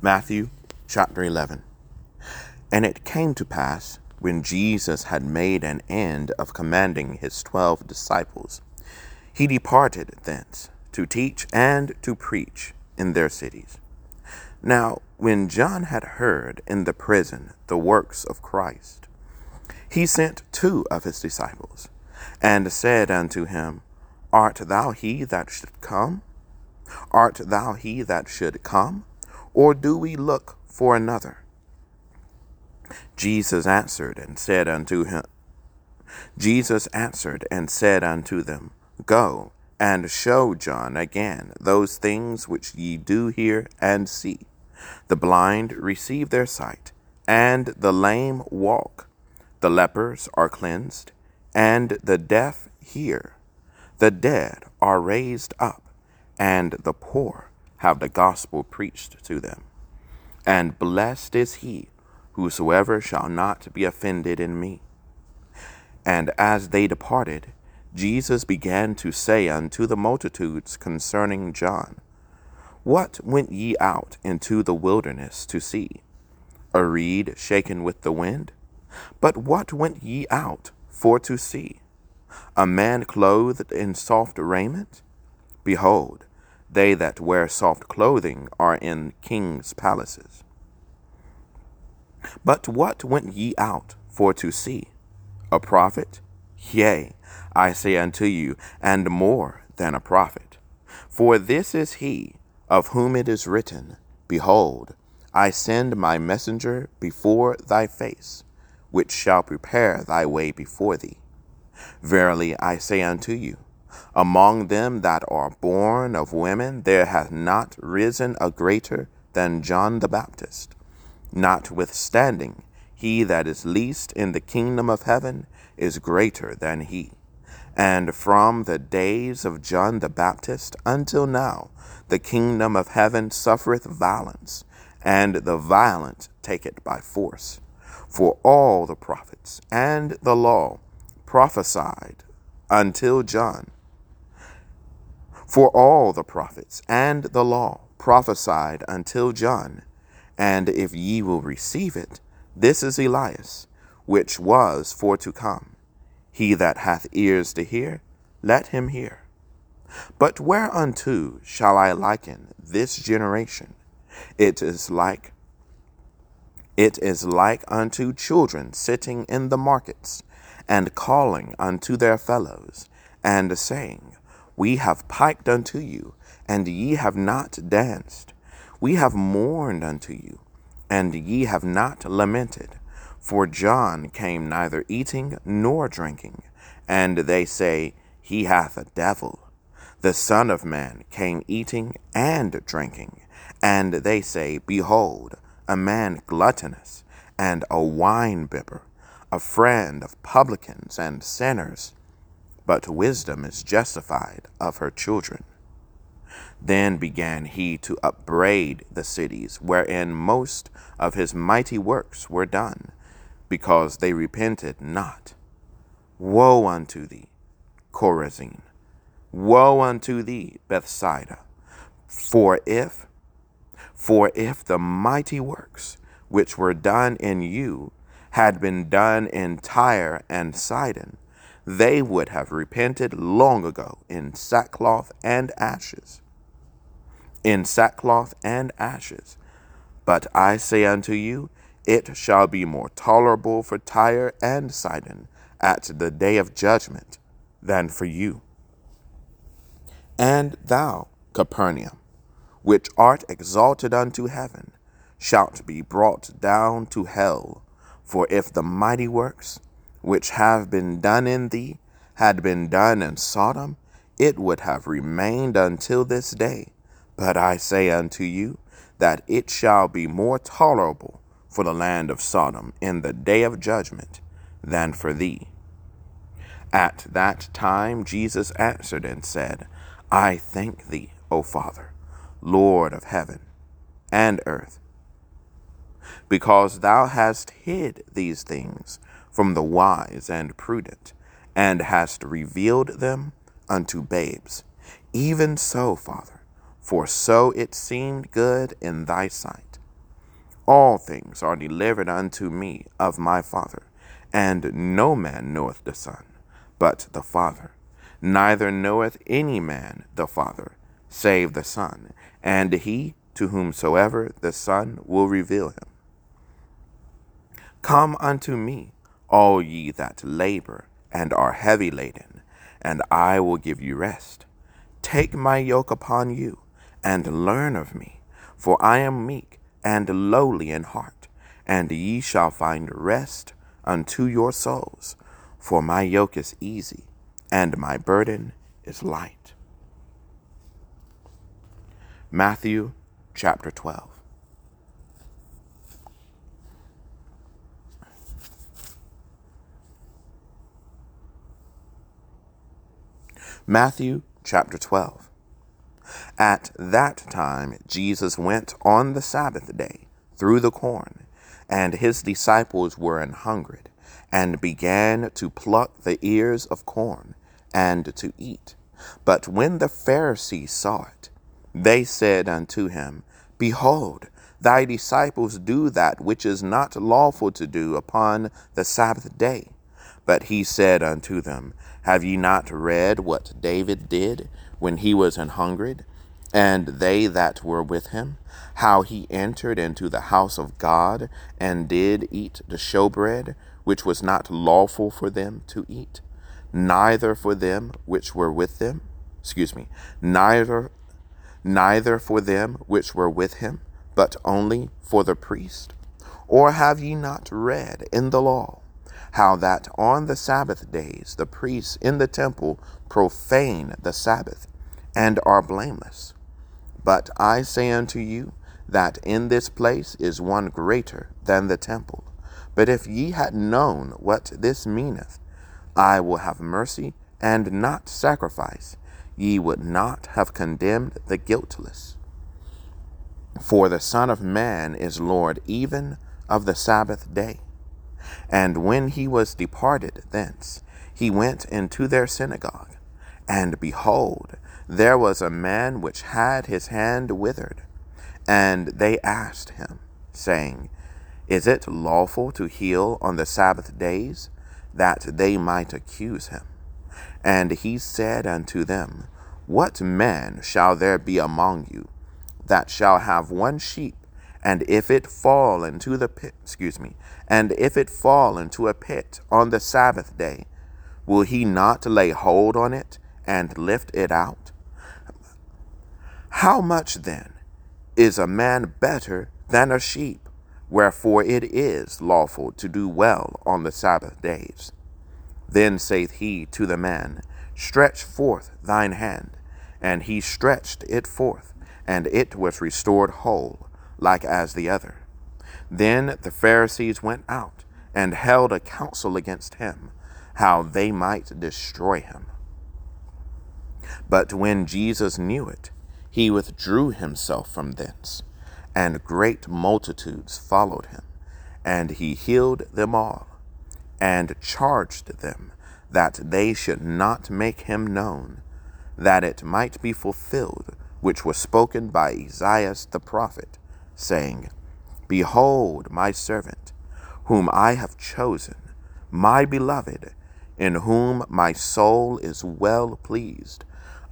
Matthew chapter 11. And it came to pass, when Jesus had made an end of commanding his twelve disciples, he departed thence to teach and to preach in their cities. Now, when John had heard in the prison the works of Christ, he sent two of his disciples, and said unto him, Art thou he that should come? Art thou he that should come? Or do we look for another? Jesus answered and said unto him, Jesus answered and said unto them, Go and show John again those things which ye do hear and see. The blind receive their sight, and the lame walk. The lepers are cleansed, and the deaf hear. The dead are raised up, and the poor have the gospel preached to them. And blessed is he whosoever shall not be offended in me. And as they departed, Jesus began to say unto the multitudes concerning John, What went ye out into the wilderness to see? A reed shaken with the wind? But what went ye out for to see? A man clothed in soft raiment? Behold, they that wear soft clothing are in kings' palaces. But what went ye out for to see? A prophet? Yea, I say unto you, and more than a prophet. For this is he of whom it is written, Behold, I send my messenger before thy face, which shall prepare thy way before thee. Verily I say unto you, among them that are born of women, there hath not risen a greater than John the Baptist. Notwithstanding, he that is least in the kingdom of heaven is greater than he. And from the days of John the Baptist until now, the kingdom of heaven suffereth violence, and the violent take it by force. For all the prophets and the law prophesied until John. For all the prophets and the law prophesied until John. And if ye will receive it, this is Elias, which was for to come. He that hath ears to hear, let him hear. But whereunto shall I liken this generation? It is like it is like unto children sitting in the markets, and calling unto their fellows, and saying, we have piped unto you, and ye have not danced. We have mourned unto you, and ye have not lamented. For John came neither eating nor drinking, and they say, He hath a devil. The Son of Man came eating and drinking, and they say, Behold, a man gluttonous, and a winebibber, a friend of publicans and sinners but wisdom is justified of her children. Then began he to upbraid the cities wherein most of his mighty works were done, because they repented not. Woe unto thee, Chorazin! Woe unto thee, Bethsaida! For if, for if the mighty works which were done in you had been done in Tyre and Sidon, they would have repented long ago in sackcloth and ashes. In sackcloth and ashes. But I say unto you, it shall be more tolerable for Tyre and Sidon at the day of judgment than for you. And thou, Capernaum, which art exalted unto heaven, shalt be brought down to hell. For if the mighty works which have been done in thee had been done in Sodom, it would have remained until this day. But I say unto you that it shall be more tolerable for the land of Sodom in the day of judgment than for thee. At that time Jesus answered and said, I thank thee, O Father, Lord of heaven and earth, because thou hast hid these things from the wise and prudent, and hast revealed them unto babes. Even so, Father, for so it seemed good in thy sight. All things are delivered unto me of my Father, and no man knoweth the Son, but the Father. Neither knoweth any man the Father, save the Son, and he to whomsoever the Son will reveal him. Come unto me, all ye that labor and are heavy laden, and I will give you rest. Take my yoke upon you, and learn of me, for I am meek and lowly in heart, and ye shall find rest unto your souls. For my yoke is easy, and my burden is light. Matthew chapter 12. Matthew chapter 12. At that time, Jesus went on the Sabbath day through the corn, and his disciples were an hungered, and began to pluck the ears of corn and to eat. But when the Pharisees saw it, they said unto him, Behold, thy disciples do that which is not lawful to do upon the Sabbath day. But he said unto them, Have ye not read what David did when he was an hungered, and they that were with him, how he entered into the house of God and did eat the showbread, which was not lawful for them to eat, neither for them which were with them, excuse me, neither neither for them which were with him, but only for the priest? Or have ye not read in the law how that on the Sabbath days the priests in the temple profane the Sabbath and are blameless? But I say unto you that in this place is one greater than the temple. But if ye had known what this meaneth, I will have mercy and not sacrifice, ye would not have condemned the guiltless. For the Son of Man is Lord even of the Sabbath day. And when he was departed thence, he went into their synagogue, and behold, there was a man which had his hand withered. And they asked him, saying, Is it lawful to heal on the Sabbath days? That they might accuse him. And he said unto them, What man shall there be among you that shall have one sheep, and if it fall into the pit, excuse me, and if it fall into a pit on the Sabbath day, will he not lay hold on it and lift it out? How much then is a man better than a sheep? Wherefore it is lawful to do well on the Sabbath days. Then saith he to the man, Stretch forth thine hand. And he stretched it forth, and it was restored whole, like as the other. Then the Pharisees went out, and held a council against him, how they might destroy him. But when Jesus knew it, he withdrew himself from thence, and great multitudes followed him, and he healed them all, and charged them that they should not make him known, that it might be fulfilled which was spoken by Esaias the prophet, saying, Behold my servant, whom I have chosen, my beloved, in whom my soul is well pleased.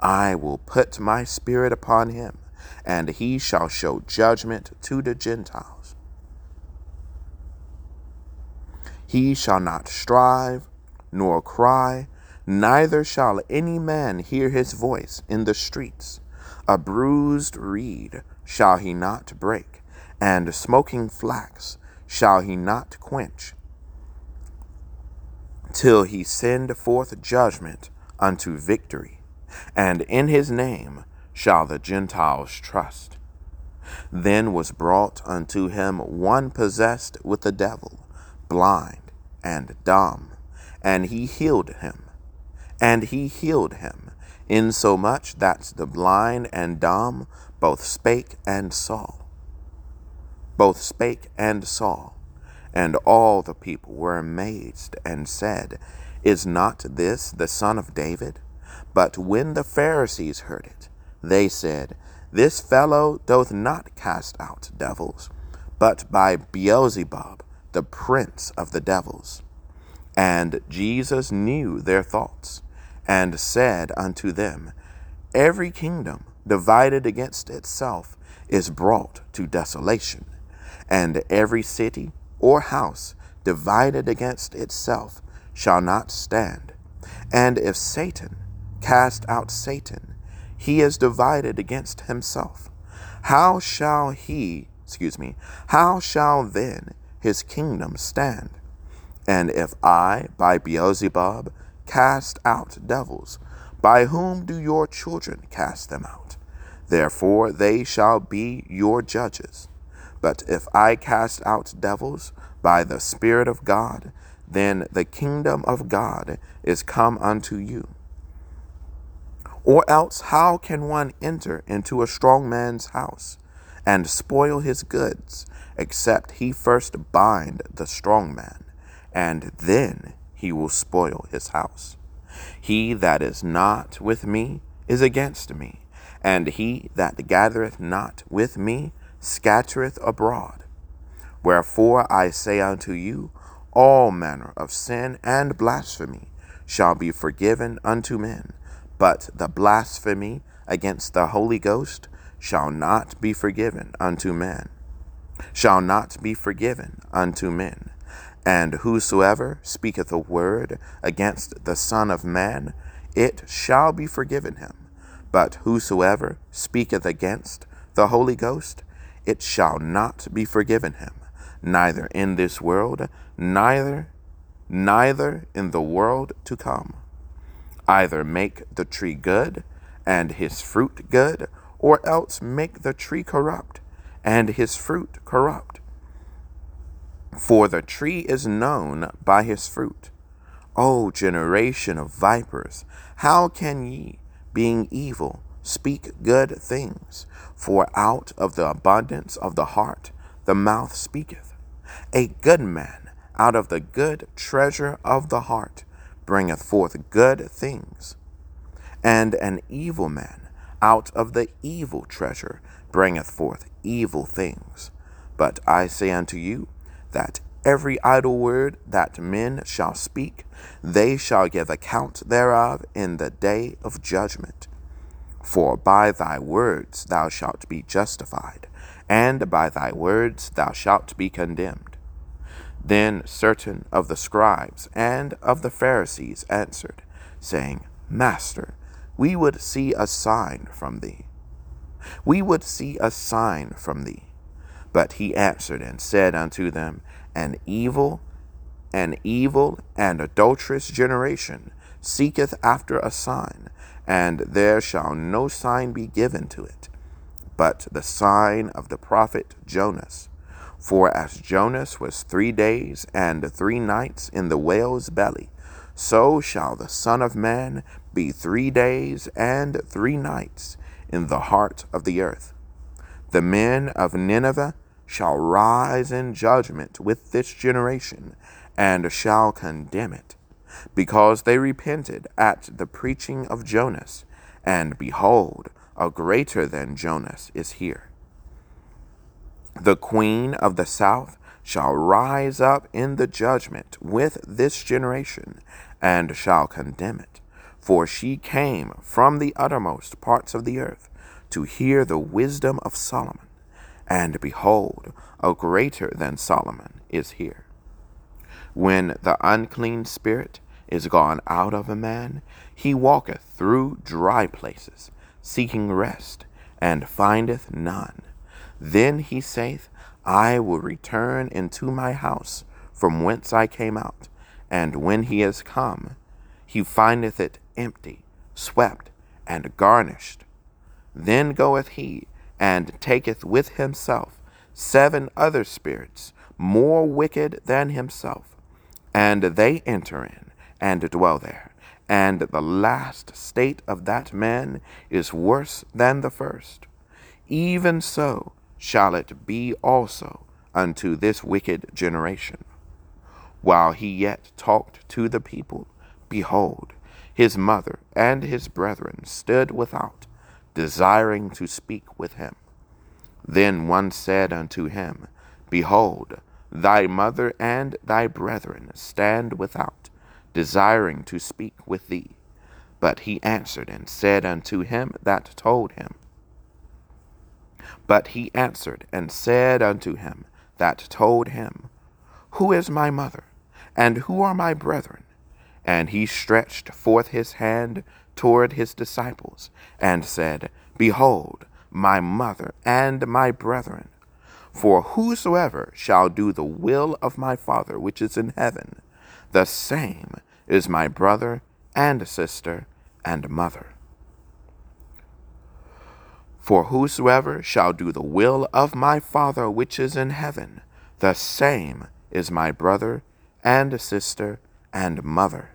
I will put my spirit upon him, and he shall show judgment to the Gentiles. He shall not strive, nor cry, neither shall any man hear his voice in the streets. A bruised reed shall he not break, and smoking flax shall he not quench, till he send forth judgment unto victory and in his name shall the Gentiles trust. Then was brought unto him one possessed with the devil, blind and dumb, and he healed him. And he healed him, insomuch that the blind and dumb both spake and saw. Both spake and saw. And all the people were amazed and said, Is not this the son of David? But when the Pharisees heard it, they said, This fellow doth not cast out devils, but by Beelzebub, the prince of the devils. And Jesus knew their thoughts, and said unto them, Every kingdom divided against itself is brought to desolation, and every city or house divided against itself shall not stand. And if Satan cast out Satan, he is divided against himself. How shall he, excuse me, how shall then his kingdom stand? And if I, by Beelzebub, cast out devils, by whom do your children cast them out? Therefore they shall be your judges. But if I cast out devils by the Spirit of God, then the kingdom of God is come unto you. Or else, how can one enter into a strong man's house and spoil his goods, except he first bind the strong man, and then he will spoil his house? He that is not with me is against me, and he that gathereth not with me scattereth abroad. Wherefore I say unto you, all manner of sin and blasphemy shall be forgiven unto men, but the blasphemy against the Holy Ghost shall not be forgiven unto men, shall not be forgiven unto men. And whosoever speaketh a word against the Son of Man, it shall be forgiven him. But whosoever speaketh against the Holy Ghost, it shall not be forgiven him, neither in this world, neither neither in the world to come. Either make the tree good, and his fruit good, or else make the tree corrupt, and his fruit corrupt. For the tree is known by his fruit. O generation of vipers, how can ye, being evil, speak good things? For out of the abundance of the heart the mouth speaketh. A good man out of the good treasure of the heart bringeth forth good things, and an evil man out of the evil treasure bringeth forth evil things. But I say unto you that every idle word that men shall speak, they shall give account thereof in the day of judgment. For by thy words thou shalt be justified, and by thy words thou shalt be condemned. Then certain of the scribes and of the Pharisees answered, saying, Master, we would see a sign from thee. We would see a sign from thee. But he answered and said unto them, An evil, an evil and adulterous generation seeketh after a sign, and there shall no sign be given to it, but the sign of the prophet Jonas. For as Jonas was three days and three nights in the whale's belly, so shall the Son of Man be three days and three nights in the heart of the earth. The men of Nineveh shall rise in judgment with this generation, and shall condemn it, because they repented at the preaching of Jonas, and behold, a greater than Jonas is here. The queen of the south shall rise up in the judgment with this generation, and shall condemn it. For she came from the uttermost parts of the earth to hear the wisdom of Solomon. And behold, a greater than Solomon is here. When the unclean spirit is gone out of a man, he walketh through dry places, seeking rest, and findeth none. Then he saith, I will return into my house from whence I came out. And when he is come, he findeth it empty, swept, and garnished. Then goeth he and taketh with himself seven other spirits more wicked than himself, and they enter in and dwell there. And the last state of that man is worse than the first. Even so, shall it be also unto this wicked generation. While he yet talked to the people, behold, his mother and his brethren stood without, desiring to speak with him. Then one said unto him, Behold, thy mother and thy brethren stand without, desiring to speak with thee. But he answered and said unto him that told him, But he answered and said unto him that told him, Who is my mother, and who are my brethren? And he stretched forth his hand toward his disciples, and said, Behold, my mother and my brethren. For whosoever shall do the will of my Father which is in heaven, the same is my brother and sister and mother. For whosoever shall do the will of my Father which is in heaven, the same is my brother and sister and mother.